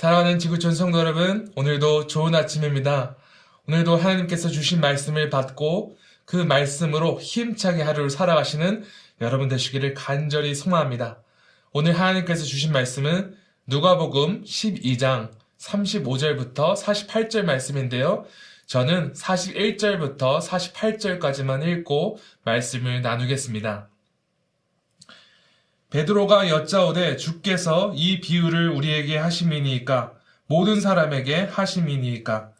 사랑하는 지구촌 성도 여러분, 오늘도 좋은 아침입니다. 오늘도 하나님께서 주신 말씀을 받고 그 말씀으로 힘차게 하루를 살아가시는 여러분 되시기를 간절히 소망합니다. 오늘 하나님께서 주신 말씀은 누가복음 12장 35절부터 48절 말씀인데요. 저는 41절부터 48절까지만 읽고 말씀을 나누겠습니다. 베드로가 여짜오되 주께서 이 비유를 우리에게 하심이니까 모든 사람에게 하심이니까.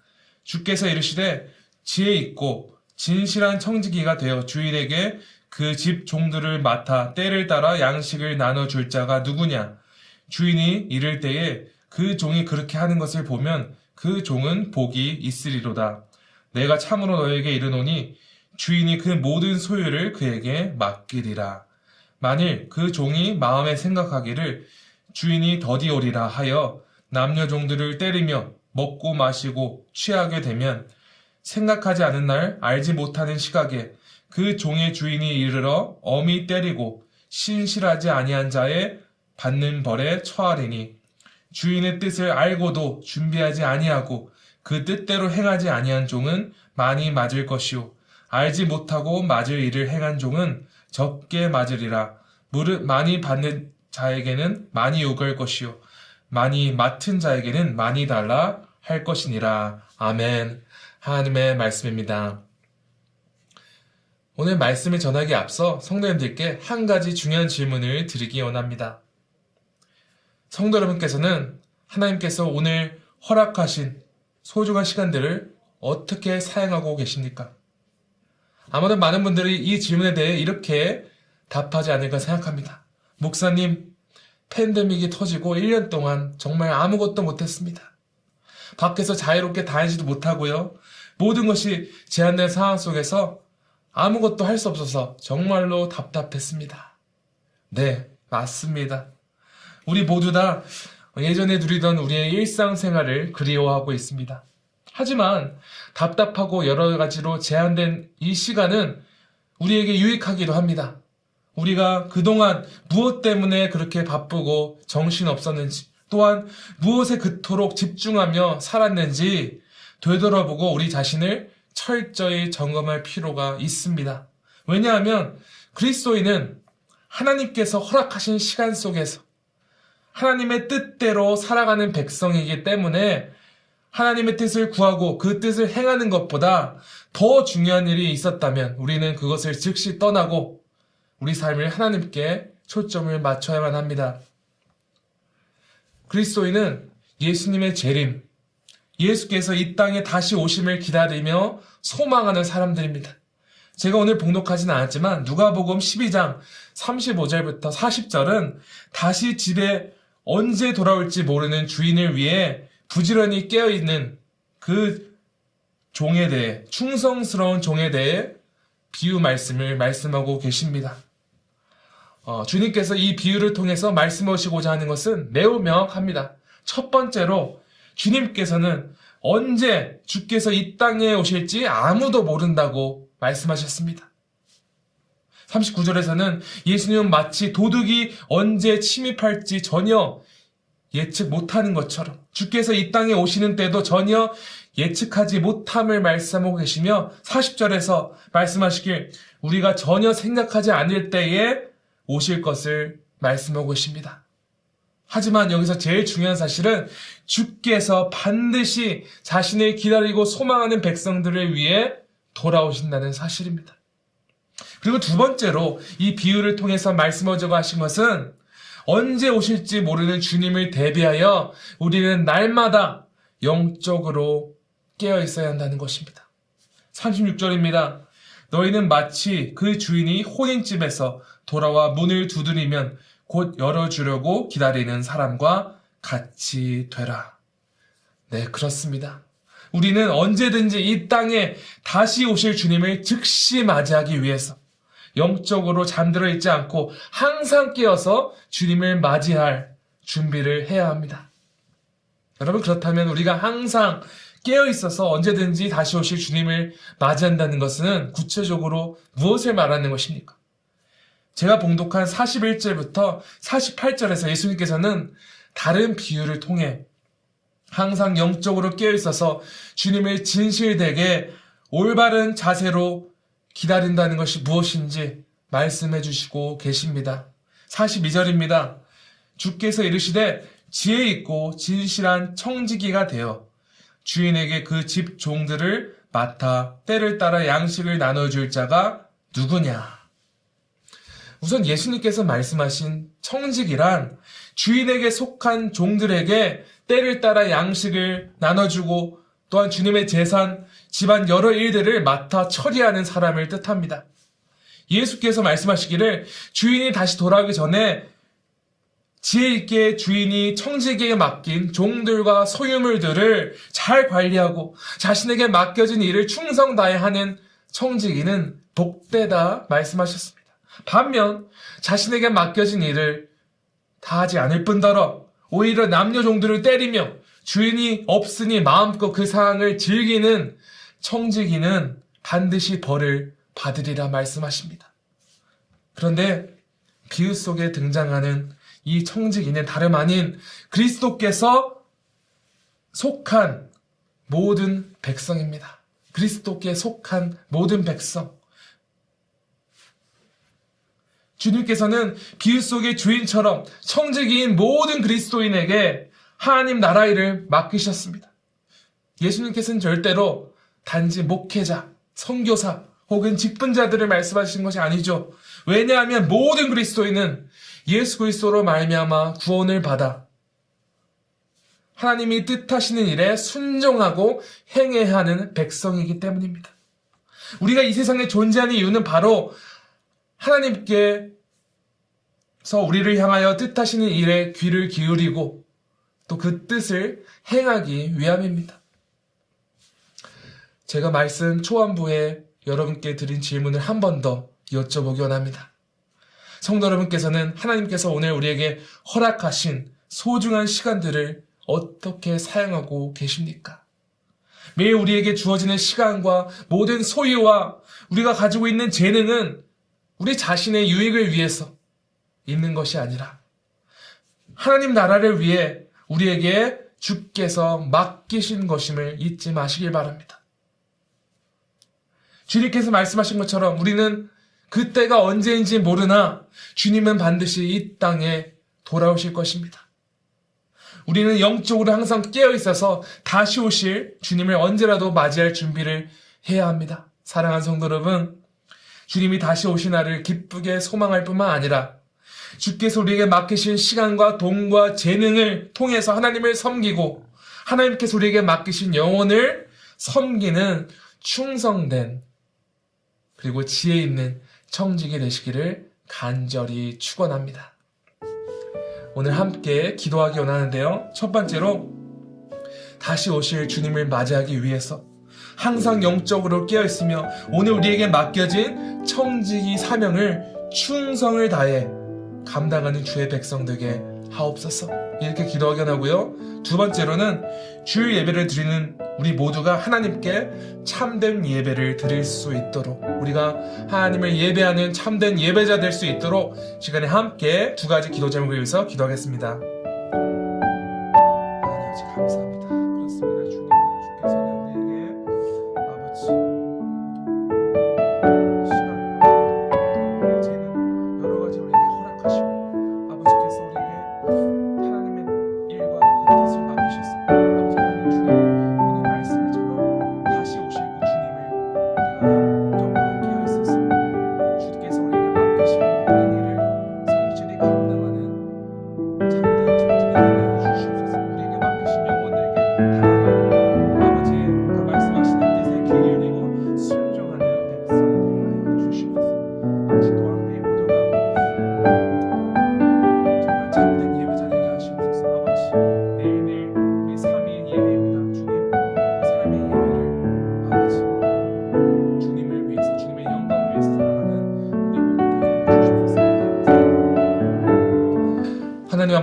주께서 이르시되 지혜 있고 진실한 청지기가 되어 주인에게 그 집 종들을 맡아 때를 따라 양식을 나눠 줄 자가 누구냐? 주인이 이를 때에 그 종이 그렇게 하는 것을 보면 그 종은 복이 있으리로다. 내가 참으로 너에게 이르노니 주인이 그 모든 소유를 그에게 맡기리라 만일 그 종이 마음에 생각하기를 주인이 더디오리라 하여 남녀 종들을 때리며 먹고 마시고 취하게 되면 생각하지 않은 날 알지 못하는 시각에 그 종의 주인이 이르러 엄히 때리고 신실하지 아니한 자의 받는 벌에 처하리니 주인의 뜻을 알고도 준비하지 아니하고 그 뜻대로 행하지 아니한 종은 많이 맞을 것이요 알지 못하고 맞을 일을 행한 종은 적게 맞으리라. 무릇 많이 받는 자에게는 많이 요구할 것이요. 많이 맡은 자에게는 많이 달라 할 것이니라. 아멘. 하나님의 말씀입니다. 오늘 말씀을 전하기 앞서 성도님들께 한 가지 중요한 질문을 드리기 원합니다. 성도 여러분께서는 하나님께서 오늘 허락하신 소중한 시간들을 어떻게 사용하고 계십니까? 아마도 많은 분들이 이 질문에 대해 이렇게 답하지 않을까 생각합니다. 목사님, 팬데믹이 터지고 1년 동안 정말 아무것도 못했습니다. 밖에서 자유롭게 다니지도 못하고요. 모든 것이 제한된 상황 속에서 아무것도 할 수 없어서 정말로 답답했습니다. 네, 맞습니다. 우리 모두 다 예전에 누리던 우리의 일상생활을 그리워하고 있습니다. 하지만 답답하고 여러 가지로 제한된 이 시간은 우리에게 유익하기도 합니다. 우리가 그동안 무엇 때문에 그렇게 바쁘고 정신 없었는지, 또한 무엇에 그토록 집중하며 살았는지 되돌아보고 우리 자신을 철저히 점검할 필요가 있습니다. 왜냐하면 그리스도인은 하나님께서 허락하신 시간 속에서 하나님의 뜻대로 살아가는 백성이기 때문에 하나님의 뜻을 구하고 그 뜻을 행하는 것보다 더 중요한 일이 있었다면 우리는 그것을 즉시 떠나고 우리 삶을 하나님께 초점을 맞춰야만 합니다. 그리스도인은 예수님의 재림, 예수께서 이 땅에 다시 오심을 기다리며 소망하는 사람들입니다. 제가 오늘 봉독하지는 않았지만 누가복음 12장 35절부터 40절은 다시 집에 언제 돌아올지 모르는 주인을 위해 부지런히 깨어있는 그 종에 대해 충성스러운 종에 대해 비유 말씀을 말씀하고 계십니다. 어, 주님께서 이 비유를 통해서 말씀하시고자 하는 것은 매우 명확합니다. 첫 번째로 주님께서는 언제 주께서 이 땅에 오실지 아무도 모른다고 말씀하셨습니다. 39절에서는 예수님은 마치 도둑이 언제 침입할지 전혀 예측 못하는 것처럼 주께서 이 땅에 오시는 때도 전혀 예측하지 못함을 말씀하고 계시며 40절에서 말씀하시길 우리가 전혀 생각하지 않을 때에 오실 것을 말씀하고 계십니다. 하지만 여기서 제일 중요한 사실은 주께서 반드시 자신을 기다리고 소망하는 백성들을 위해 돌아오신다는 사실입니다. 그리고 두 번째로 이 비유를 통해서 말씀하자고 하신 것은 언제 오실지 모르는 주님을 대비하여 우리는 날마다 영적으로 깨어 있어야 한다는 것입니다. 36절입니다. 너희는 마치 그 주인이 혼인집에서 돌아와 문을 두드리면 곧 열어주려고 기다리는 사람과 같이 되라. 네, 그렇습니다. 우리는 언제든지 이 땅에 다시 오실 주님을 즉시 맞이하기 위해서 영적으로 잠들어 있지 않고 항상 깨어서 주님을 맞이할 준비를 해야 합니다. 여러분, 그렇다면 우리가 항상 깨어 있어서 언제든지 다시 오실 주님을 맞이한다는 것은 구체적으로 무엇을 말하는 것입니까? 제가 봉독한 41절부터 48절에서 예수님께서는 다른 비유를 통해 항상 영적으로 깨어 있어서 주님을 진실되게 올바른 자세로 기다린다는 것이 무엇인지 말씀해 주시고 계십니다. 42절입니다. 주께서 이르시되 지혜 있고 진실한 청지기가 되어 주인에게 그 집 종들을 맡아 때를 따라 양식을 나눠줄 자가 누구냐? 우선 예수님께서 말씀하신 청직이란 주인에게 속한 종들에게 때를 따라 양식을 나눠주고 또한 주님의 재산, 집안 여러 일들을 맡아 처리하는 사람을 뜻합니다. 예수께서 말씀하시기를 주인이 다시 돌아오기 전에 지혜 있게 주인이 청지기에 맡긴 종들과 소유물들을 잘 관리하고 자신에게 맡겨진 일을 충성 다해 하는 청지기는 복되다 말씀하셨습니다. 반면 자신에게 맡겨진 일을 다 하지 않을 뿐더러 오히려 남녀 종들을 때리며 주인이 없으니 마음껏 그 상황을 즐기는 청지기는 반드시 벌을 받으리라 말씀하십니다. 그런데 비유 속에 등장하는 이 청지기는 다름 아닌 그리스도께서 속한 모든 백성입니다. 그리스도께 속한 모든 백성. 주님께서는 비유 속의 주인처럼 청지기인 모든 그리스도인에게 하나님 나라 일을 맡기셨습니다. 예수님께서는 절대로 단지 목회자, 선교사 혹은 직분자들을 말씀하시는 것이 아니죠. 왜냐하면 모든 그리스도인은 예수 그리스도로 말미암아 구원을 받아 하나님이 뜻하시는 일에 순종하고 행해야 하는 백성이기 때문입니다. 우리가 이 세상에 존재하는 이유는 바로 하나님께서 우리를 향하여 뜻하시는 일에 귀를 기울이고 또 그 뜻을 행하기 위함입니다. 제가 말씀 초안부에 여러분께 드린 질문을 한 번 더 여쭤보기 원합니다. 성도 여러분께서는 하나님께서 오늘 우리에게 허락하신 소중한 시간들을 어떻게 사용하고 계십니까? 매일 우리에게 주어지는 시간과 모든 소유와 우리가 가지고 있는 재능은 우리 자신의 유익을 위해서 있는 것이 아니라 하나님 나라를 위해 우리에게 주께서 맡기신 것임을 잊지 마시길 바랍니다. 주님께서 말씀하신 것처럼 우리는 그때가 언제인지 모르나 주님은 반드시 이 땅에 돌아오실 것입니다. 우리는 영적으로 항상 깨어 있어서 다시 오실 주님을 언제라도 맞이할 준비를 해야 합니다. 사랑하는 성도 여러분, 주님이 다시 오신 날을 기쁘게 소망할 뿐만 아니라 주께서 우리에게 맡기신 시간과 돈과 재능을 통해서 하나님을 섬기고 하나님께서 우리에게 맡기신 영혼을 섬기는 충성된 그리고 지혜 있는 청직이 되시기를 간절히 축원합니다. 오늘 함께 기도하기 원하는데요. 첫 번째로 다시 오실 주님을 맞이하기 위해서 항상 영적으로 깨어있으며 오늘 우리에게 맡겨진 청지기 사명을 충성을 다해 감당하는 주의 백성 되게 하옵소서 이렇게 기도하게 하고요. 두 번째로는 주일 예배를 드리는 우리 모두가 하나님께 참된 예배를 드릴 수 있도록 우리가 하나님을 예배하는 참된 예배자 될 수 있도록 시간에 함께 두 가지 기도 제목을 위해서 기도하겠습니다. 하나님 감사합니다.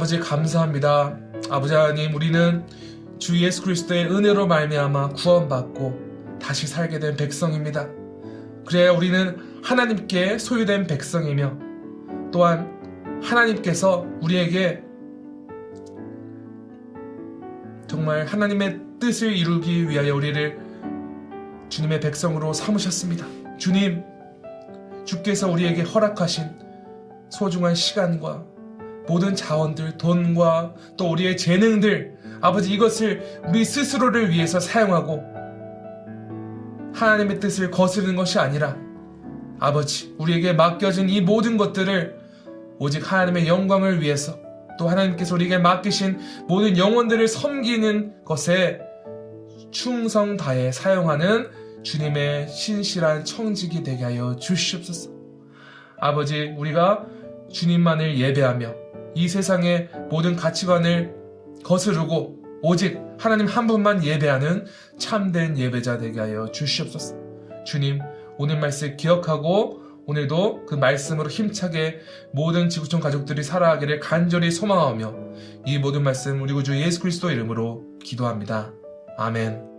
아버지 감사합니다. 아버지 하나님 우리는 주 예수 그리스도의 은혜로 말미암아 구원받고 다시 살게 된 백성입니다. 그래야 우리는 하나님께 소유된 백성이며 또한 하나님께서 우리에게 정말 하나님의 뜻을 이루기 위하여 우리를 주님의 백성으로 삼으셨습니다. 주님, 주께서 우리에게 허락하신 소중한 시간과 모든 자원들, 돈과 또 우리의 재능들, 아버지 이것을 우리 스스로를 위해서 사용하고 하나님의 뜻을 거스르는 것이 아니라 아버지, 우리에게 맡겨진 이 모든 것들을 오직 하나님의 영광을 위해서 또 하나님께서 우리에게 맡기신 모든 영혼들을 섬기는 것에 충성 다해 사용하는 주님의 신실한 청직이 되게 하여 주시옵소서. 아버지, 우리가 주님만을 예배하며 이 세상의 모든 가치관을 거스르고 오직 하나님 한 분만 예배하는 참된 예배자 되게 하여 주시옵소서. 주님, 오늘 말씀 기억하고 오늘도 그 말씀으로 힘차게 모든 지구촌 가족들이 살아가기를 간절히 소망하며 이 모든 말씀 우리 구주 예수 그리스도 이름으로 기도합니다. 아멘.